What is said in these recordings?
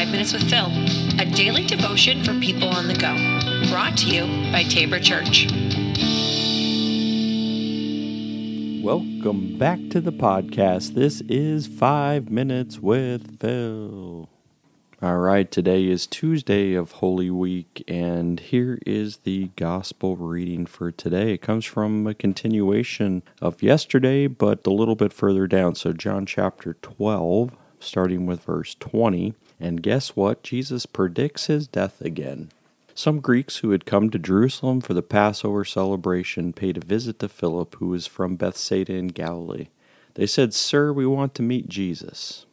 Five Minutes with Phil, a daily devotion for people on the go. Brought to you by Tabor Church. Welcome back to the podcast. This is Five Minutes with Phil. All right, today is Tuesday of Holy Week, and here is the gospel reading for today. It comes from a continuation of yesterday, but a little bit further down. So, John chapter 12, starting with verse 20. And guess what? Jesus predicts his death again. Some Greeks who had come to Jerusalem for the Passover celebration paid a visit to Philip, who was from Bethsaida in Galilee. They said, Sir, we want to meet Jesus.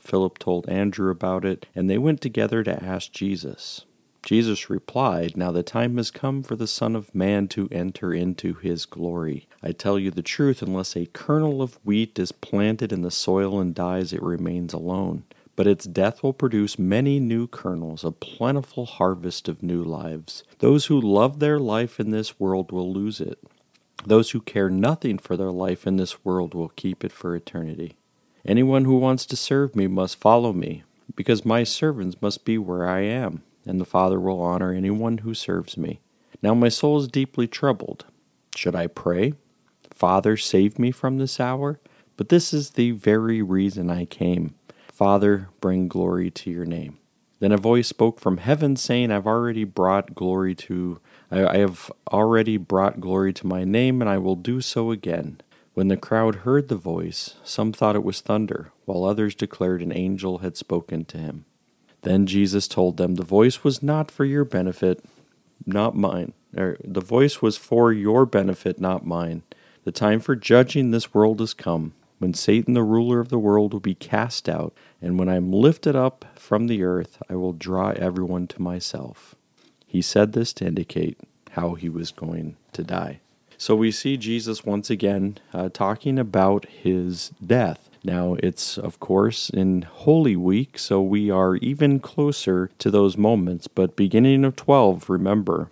Philip told Andrew about it, and they went together to ask Jesus. Jesus replied, Now the time has come for the Son of Man to enter into his glory. I tell you the truth, unless a kernel of wheat is planted in the soil and dies, it remains alone. But its death will produce many new kernels, a plentiful harvest of new lives. Those who love their life in this world will lose it. Those who care nothing for their life in this world will keep it for eternity. Anyone who wants to serve me must follow me, because my servants must be where I am and the Father will honor anyone who serves me. Now my soul is deeply troubled. Should I pray? Father, save me from this hour? But this is the very reason I came. Father, bring glory to your name. Then a voice spoke from heaven, saying, I've already brought glory to I, have already brought glory to my name, and I will do so again. When the crowd heard the voice, some thought it was thunder, while others declared an angel had spoken to him. Then Jesus told them, The voice was not for your benefit, not mine. Er, the voice was for your benefit, not mine. The time for judging this world has come, when Satan, the ruler of the world, will be cast out, and when I am lifted up from the earth, I will draw everyone to myself. He said this to indicate how he was going to die. So we see Jesus once again uh, talking about his death. Now, it's of course in Holy Week, so we are even closer to those moments. But beginning of 12, remember,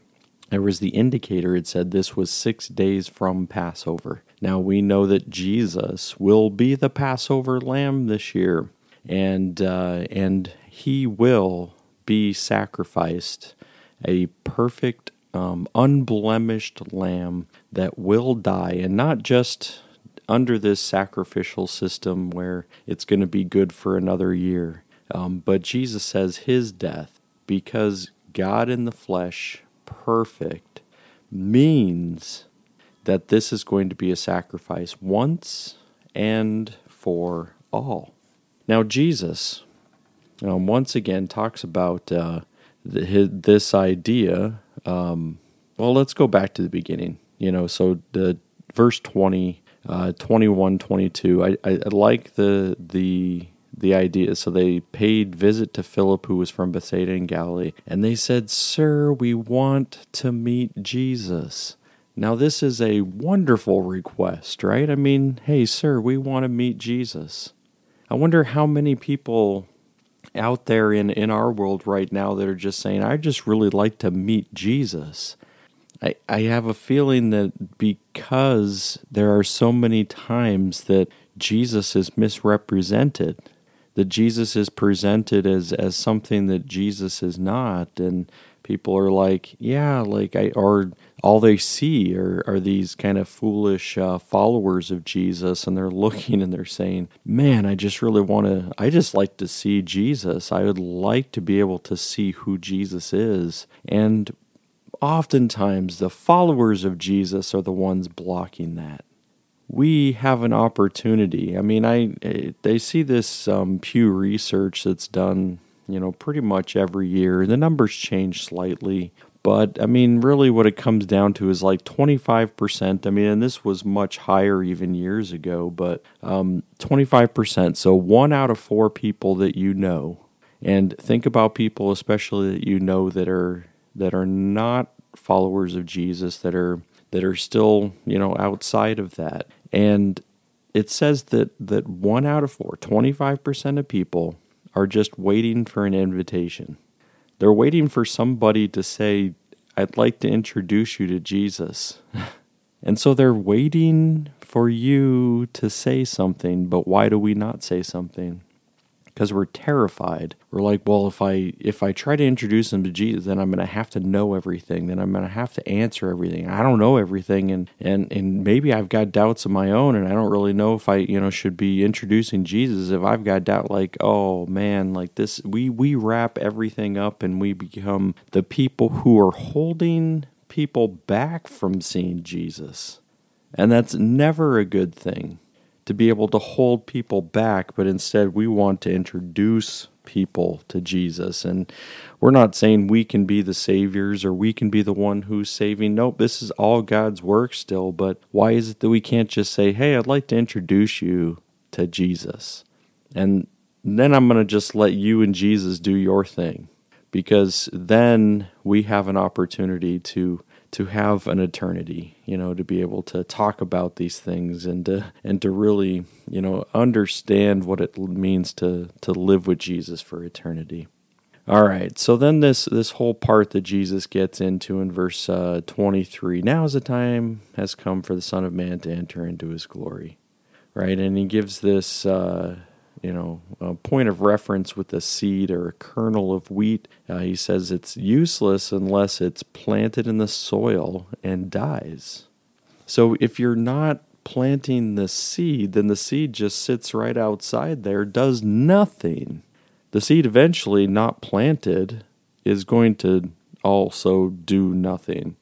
there was the indicator, it said this was six days from Passover. Now we know that Jesus will be the Passover lamb this year, and, uh, and he will be sacrificed, a perfect, um, unblemished lamb that will die, and not just under this sacrificial system where it's going to be good for another year. Um, but Jesus says his death, because God in the flesh, perfect, means that this is going to be a sacrifice once and for all. Now, Jesus, um, once again, talks about uh, the, his, this idea. Um, well, let's go back to the beginning. You know, so the verse 20 uh, 21 22 I, I, I like the the the idea. So they paid visit to philip who was from bethsaida in galilee and they said sir we want to meet jesus. Now this is a wonderful request right? I mean hey sir we want to meet jesus. I wonder how many people out there in, in our world right now that are just saying i just really like to meet jesus I, I have a feeling that because there are so many times that Jesus is misrepresented, that Jesus is presented as, as something that Jesus is not, and people are like, yeah, like I, or all they see are, are these kind of foolish uh, followers of Jesus, and they're looking and they're saying, man, I just really want to, I just like to see Jesus. I would like to be able to see who Jesus is. And oftentimes the followers of Jesus are the ones blocking that. We have an opportunity. I mean, I they see this um, Pew research that's done, you know, pretty much every year. The numbers change slightly, but I mean, really, what it comes down to is like 25%. I mean, and this was much higher even years ago, but um, 25%. So one out of four people that you know, and think about people, especially that you know that are that are not followers of Jesus that are that are still, you know, outside of that. And it says that that 1 out of 4, 25% of people are just waiting for an invitation. They're waiting for somebody to say, "I'd like to introduce you to Jesus." and so they're waiting for you to say something, but why do we not say something? Because we're terrified. We're like, well, if I if I try to introduce them to Jesus, then I'm going to have to know everything. Then I'm going to have to answer everything. I don't know everything, and and and maybe I've got doubts of my own, and I don't really know if I you know should be introducing Jesus. If I've got doubt, like, oh man, like this, we we wrap everything up, and we become the people who are holding people back from seeing Jesus, and that's never a good thing to be able to hold people back, but instead we want to introduce people to Jesus. And we're not saying we can be the saviors or we can be the one who's saving. Nope, this is all God's work still. But why is it that we can't just say, hey, I'd like to introduce you to Jesus? And then I'm going to just let you and Jesus do your thing. Because then we have an opportunity to to have an eternity, you know, to be able to talk about these things and to and to really, you know, understand what it means to to live with Jesus for eternity. All right, so then this this whole part that Jesus gets into in verse uh, 23. Now is the time has come for the Son of Man to enter into His glory, right? And he gives this uh, you know, a point of reference with a seed or a kernel of wheat. Uh, he says it's useless unless it's planted in the soil and dies. So if you're not planting the seed, then the seed just sits right outside there, does nothing. The seed eventually, not planted, is going to also do nothing.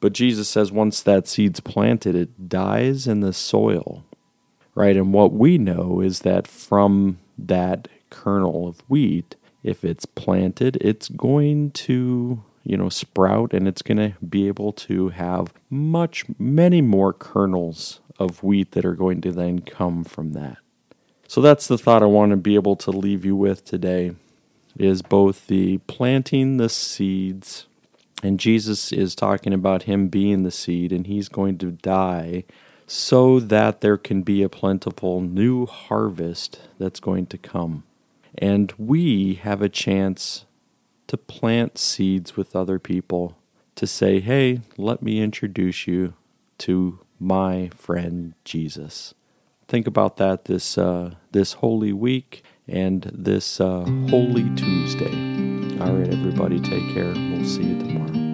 But Jesus says once that seed's planted, it dies in the soil right? And what we know is that from that kernel of wheat, if it's planted, it's going to, you know, sprout and it's going to be able to have much, many more kernels of wheat that are going to then come from that. So that's the thought I want to be able to leave you with today is both the planting the seeds and Jesus is talking about him being the seed and he's going to die so that there can be a plentiful new harvest that's going to come. And we have a chance to plant seeds with other people to say, hey, let me introduce you to my friend Jesus. Think about that this, uh, this Holy Week and this uh, Holy Tuesday. All right, everybody, take care. We'll see you tomorrow.